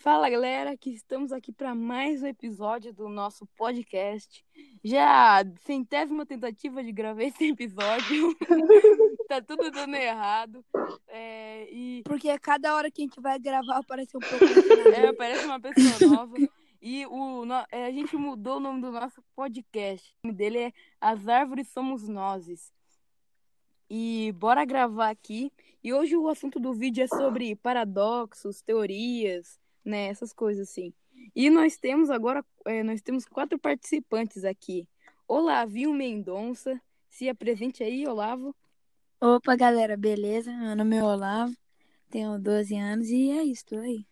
Fala galera, que estamos aqui para mais um episódio do nosso podcast. Já a centésima tentativa de gravar esse episódio. tá tudo dando errado. É, e Porque cada hora que a gente vai gravar aparece um pouco. é, parece uma pessoa nova. E o, é, a gente mudou o nome do nosso podcast. O nome dele é As Árvores Somos Nozes. E bora gravar aqui. E hoje o assunto do vídeo é sobre paradoxos, teorias, né? Essas coisas assim. E nós temos agora, é, nós temos quatro participantes aqui. Olavinho Mendonça. Se apresente aí, Olavo. Opa, galera, beleza? Meu nome é Olavo, tenho 12 anos e é isso, tô aí.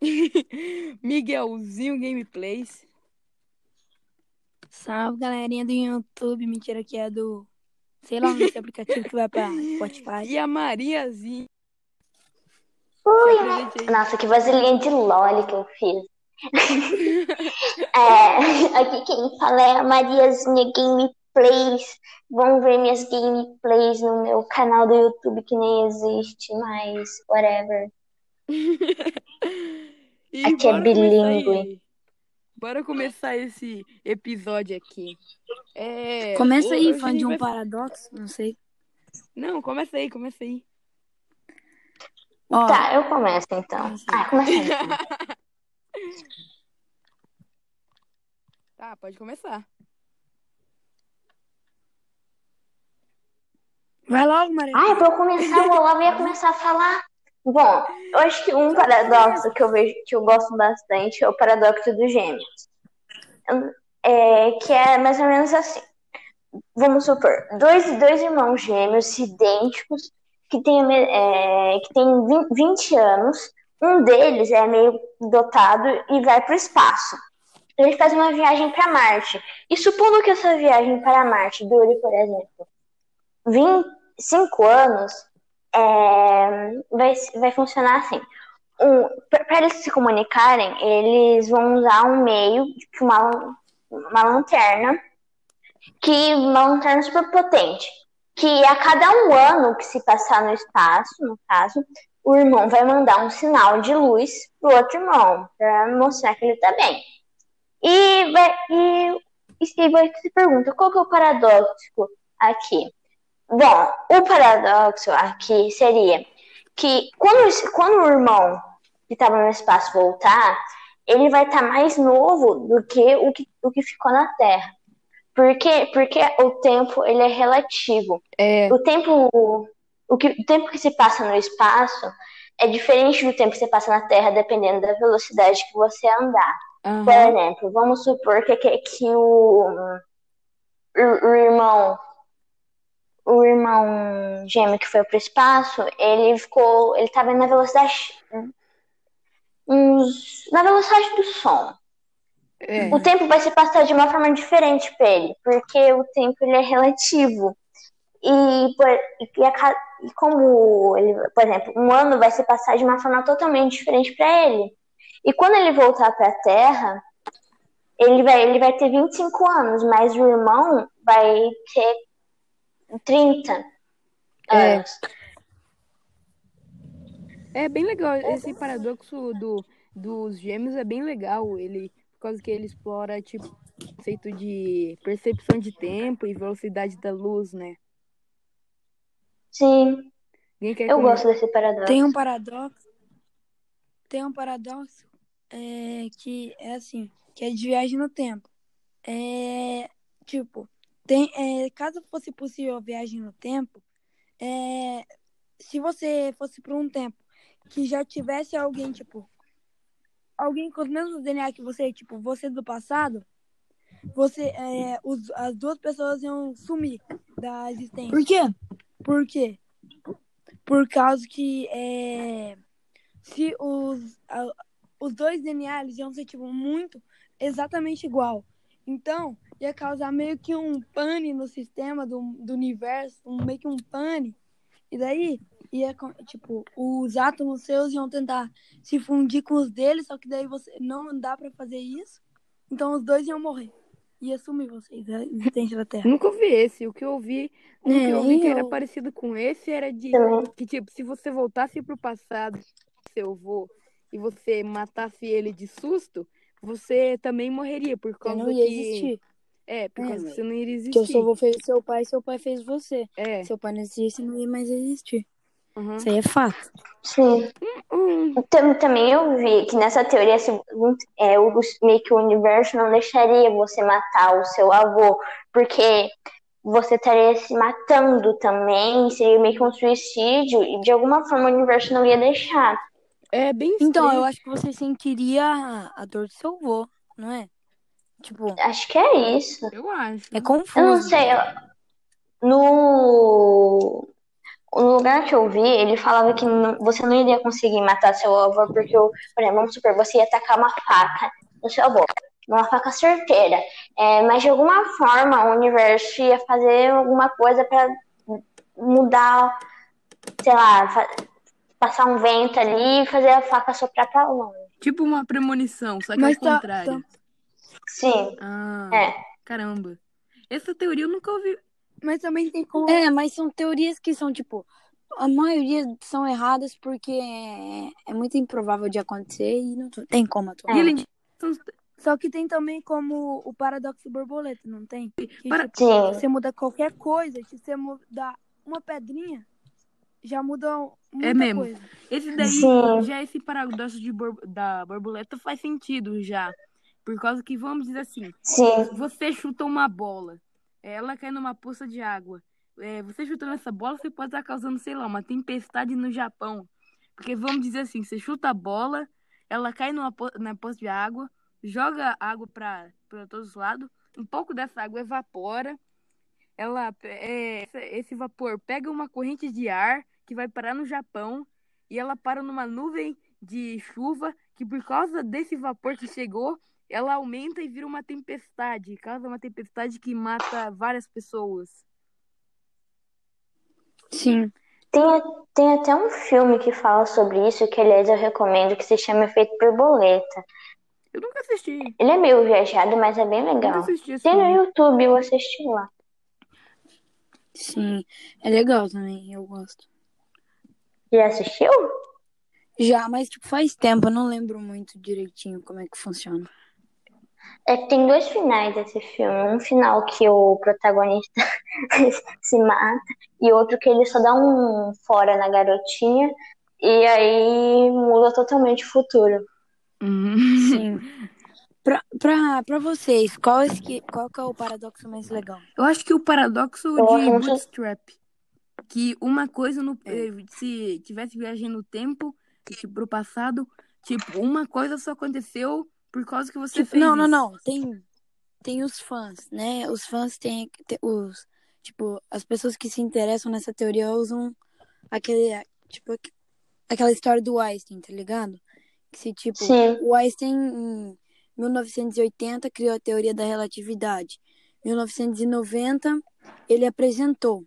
Miguelzinho Gameplays. Salve, galerinha do YouTube. Mentira que é do. Sei lá, nesse aplicativo que vai pra Spotify. E a Mariazinha. Ui, nossa, que vasilhinha de loli que eu fiz. É, aqui quem fala é a Mariazinha Gameplays. Vão ver minhas gameplays no meu canal do YouTube que nem existe, mas whatever. E Aqui é bilíngue. Bora começar esse episódio aqui. É, Começa aí, fã de um vai- paradoxo, não sei. Não, começa aí, começa aí. Ó, Tá, eu começo então. Ah, começa aí. Tá, pode começar. vai logo, Maria. Ah, pra eu começar, o Olavo ia começar a falar. Bom, eu acho que um paradoxo que eu vejo que eu gosto bastante é o paradoxo dos gêmeos. É, que é mais ou menos assim. Vamos supor, dois, dois irmãos gêmeos idênticos que me- é, que têm 20 20 anos, um deles é meio dotado e vai para o espaço. Ele faz uma viagem para Marte. E supondo que essa viagem para Marte dure, por exemplo, 25 anos, é, vai, vai funcionar assim. Para eles se comunicarem, eles vão usar um meio, tipo uma, uma lanterna, que uma lanterna super potente, que a cada um ano que se passar no espaço, no caso, o irmão vai mandar um sinal de luz pro outro irmão, para mostrar que ele tá bem. E, vai, e, e se pergunta, qual que é o paradoxo aqui? Bom, o paradoxo aqui seria que quando, quando o irmão que estava no espaço voltar, ele vai estar mais novo do que o que, o que ficou na Terra. Por quê? Porque o tempo ele é relativo. É, O tempo, o, que, o tempo que se passa no espaço é diferente do tempo que você passa na Terra, dependendo da velocidade que você andar. Por aham, exemplo, vamos supor que, que, que o, o, o irmão o irmão gêmeo que foi pro espaço, ele ficou, ele tava na velocidade uns, na velocidade do som. É. O tempo vai se passar de uma forma diferente para ele, porque o tempo ele é relativo. E, por, e, a e como ele, por exemplo, um ano vai se passar de uma forma totalmente diferente para ele. E quando ele voltar para a Terra, ele vai, ele vai ter 25 anos, mas o irmão vai ter 30 É. anos. É bem legal. Esse paradoxo do, dos gêmeos é bem legal. Ele, por causa que ele explora, tipo, o conceito de percepção de tempo e velocidade da luz, né? Sim, eu come- gosto desse paradoxo. Tem um paradoxo. Tem um paradoxo é, que é assim, que é de viagem no tempo. É tipo, tem, é, caso fosse possível a viagem no tempo, é, se você fosse por um tempo que já tivesse alguém, tipo, alguém com os mesmos DNA que você, tipo, você do passado, você, é, os, as duas pessoas iam sumir da existência. Por quê? Por quê? Por causa que é, se os, a- os dois DNA eles iam ser tipo muito exatamente igual. Então, ia causar meio que um pane no sistema do, do universo, um, meio que um pane. E daí, ia, co- tipo, os átomos seus iam tentar se fundir com os deles, só que daí você não dá pra fazer isso. Então, os dois iam morrer. Ia sumir vocês, da existência da Terra. Nunca ouvi esse. O que eu vi, o que eu vi que era eu- parecido com esse era de Também. que, tipo, se você voltasse pro passado, seu avô, e você matasse ele de susto, você também morreria por Eu causa não ia que existir. é, por É, causa que mas- você não iria Que eu existir. só vou fazer seu pai, seu pai fez você. É. Seu pai não existisse, não ia mais existir. Uhum. Isso aí é fato. Sim. Tam- Também eu vi que nessa teoria se- é, o, meio que o universo não deixaria você matar o seu avô, porque você estaria se matando também, seria meio que um suicídio, e de alguma forma o universo não ia deixar. é bem Então, estranho. eu acho que você sentiria a- a dor do seu avô, não é? Tipo, Acho que é isso. Eu acho. é confuso. Eu não sei. eu- No, no lugar que eu vi, ele falava que não- você não iria conseguir matar seu avô, porque, o- por exemplo, vamos supor, você ia tacar uma faca no seu avô. Uma faca certeira. É, mas de alguma forma o universo ia fazer alguma coisa para mudar, sei lá, passar um vento ali e fazer a faca soprar pra longe. Tipo uma premonição, só que Mas ao tá- contrário. Sim, Ah, é. caramba. Essa teoria eu nunca ouvi. Mas também tem como. É, mas são teorias que são, tipo, a maioria são erradas porque é, é muito improvável de acontecer e não tem como atuar. Só que tem também como o paradoxo borboleta, não tem? Que, Para- tipo, você muda qualquer coisa, se você mudar uma pedrinha, já muda muita É mesmo. coisa. esse daí, Sim. já esse paradoxo de bor- da borboleta faz sentido já. Por causa que, vamos dizer assim, Sim, você chuta uma bola, ela cai numa poça de água. É, você chutando essa bola, você pode estar causando, sei lá, uma tempestade no Japão. Porque vamos dizer assim, você chuta a bola, ela cai numa po na poça de água, joga água para todos os lados, um pouco dessa água evapora, ela é, esse- esse vapor pega uma corrente de ar que vai parar no Japão e ela para numa nuvem de chuva que por causa desse vapor que chegou, ela aumenta e vira uma tempestade, causa uma tempestade que mata várias pessoas. Sim. Tem, tem até um filme que fala sobre isso, que aliás eu recomendo, que se chama Efeito Borboleta. Eu nunca assisti, Ele é meio viajado, mas é bem legal. assisti Tem no. YouTube, eu assisti lá. Sim. É legal também, eu gosto. Já assistiu? Já, mas tipo, faz tempo, eu não lembro muito direitinho como é que funciona. É que tem dois finais desse filme. Um final que o protagonista se mata e outro que ele só dá um fora na garotinha e aí muda totalmente o futuro. Uhum. Sim. pra, pra, pra vocês, qual é, que, qual que é o paradoxo mais legal? Eu acho que o paradoxo Eu de acho Bootstrap, que uma coisa no, É. eh, se tivesse viajando no tempo, tipo, pro passado, tipo, uma coisa só aconteceu por causa que você Tipo, fez não, não, isso. não. Tem, tem os fãs, né? Os fãs têm tem os. Tipo, as pessoas que se interessam nessa teoria usam aquele. Tipo, aqu- aquela história do Einstein, tá ligado? Que se, tipo, Sim. o Einstein em 1980 criou a teoria da relatividade. Em 1990 ele apresentou.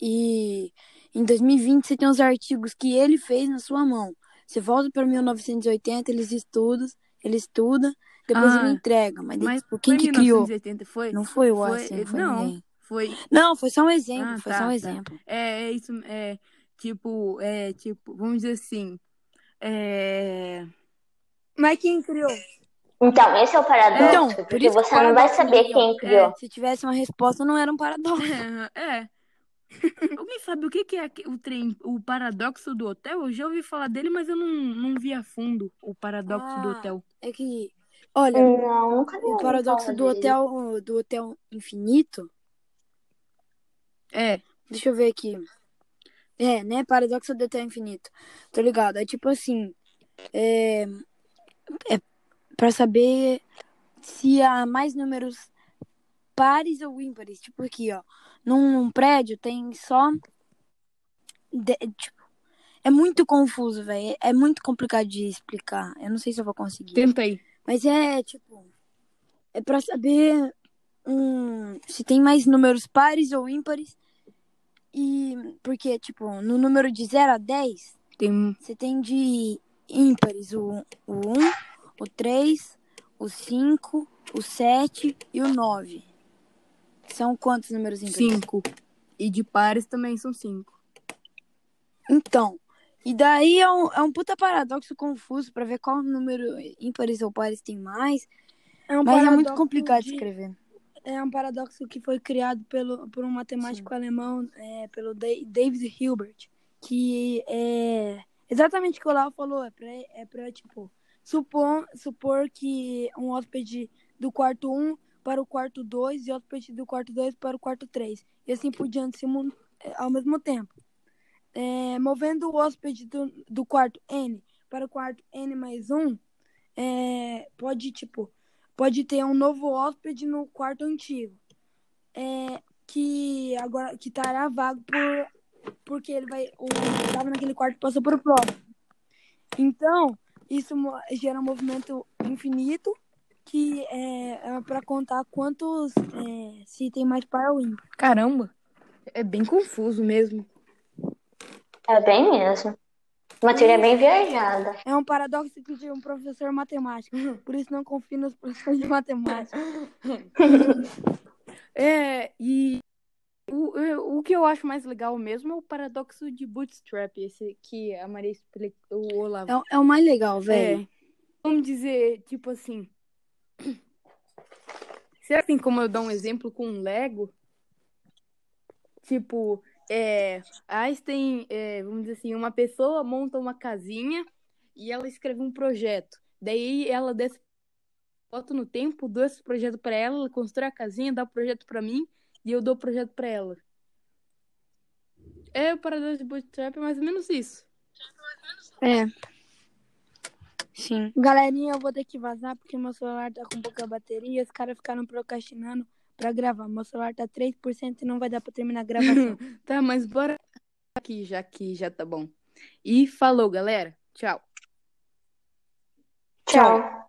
E em 2020 você tem os artigos que ele fez na sua mão. Você volta para 1980, eles estudam, ele estuda, depois Ah, ele entrega. Mas, Mas tipo, quem foi que criou? 1980, foi? Não foi o Foi- foi não, ninguém. foi Não, foi só um exemplo, Ah, foi tá, só um tá. exemplo. É, é isso, é tipo, é tipo, vamos dizer assim, é, Mas quem criou? Então, esse é o paradoxo, Então, por porque você não vai paradoxo saber quem criou. Se tivesse uma resposta, não era um paradoxo. é. Alguém sabe o que que é o trem, o paradoxo do hotel? Eu já ouvi falar dele, mas eu não, não vi a fundo o paradoxo do Ah, hotel. É que, olha, Não, o paradoxo do dele. hotel, do hotel infinito, É, deixa eu ver aqui. É, né? Paradoxo do hotel infinito. Tô ligado. É tipo assim, é, é para saber se há mais números pares ou ímpares. Tipo aqui, ó. Num prédio tem só de- tipo, é muito confuso, velho. É muito complicado de explicar. Eu não sei se eu vou conseguir. tenta aí. Mas é, tipo, é pra saber hum, se tem mais números pares ou ímpares. E porque, tipo, no número de 0 a 10, Tem, você tem de ímpares o, o 1, o 3, o 5, o 7 e o 9. São quantos números ímpares? cinco. E de pares também são cinco. Então, E daí é um, é um puta paradoxo confuso pra ver qual número ímpares ou pares tem mais. É um Mas é muito complicado de escrever. É um paradoxo que foi criado pelo, por um matemático alemão, é, pelo Da- David Hilbert, que é exatamente o que o Lau falou, é pra, é pra tipo, supor, supor que um hóspede do quarto 1 para o quarto 2 e hóspede do quarto 2 para o quarto 3, e assim por diante, é, ao mesmo tempo. É, movendo o hóspede do, do quarto N para o quarto N mais 1, é, pode, tipo, pode ter um novo hóspede no quarto antigo. É, que agora que estará vago por porque ele vai o que estava naquele quarto passou para o próximo. Então, isso gera um movimento infinito que é, para contar quantos é, se tem mais par ou ímpar. Caramba, é bem confuso mesmo. É bem mesmo. Uma teoria bem viajada. É um paradoxo que de um professor matemático. Por isso não confio nos professores de matemática. É, e o, o- o que eu acho mais legal mesmo é o paradoxo de Bootstrap, esse que a Maria explicou, o Olavo. É, o- é o mais legal, velho. É. Vamos dizer, tipo assim. Será que tem como eu dar um exemplo com um Lego? Tipo, é, Einstein, é, vamos dizer assim, uma pessoa monta uma casinha e ela escreve um projeto. Daí ela desce volta no tempo, dou esse projeto pra ela, ela constrói a casinha, dá o projeto pra mim e eu dou o projeto pra ela. É o paradoxo de Bootstrap é mais ou menos isso. É. Sim. Galerinha, eu vou ter que vazar porque meu celular tá com pouca bateria e os caras ficaram procrastinando pra gravar. Meu celular tá 3% e não vai dar pra terminar a gravação. Tá, mas bora aqui, já que já tá bom. E falou, galera. Tchau. Tchau.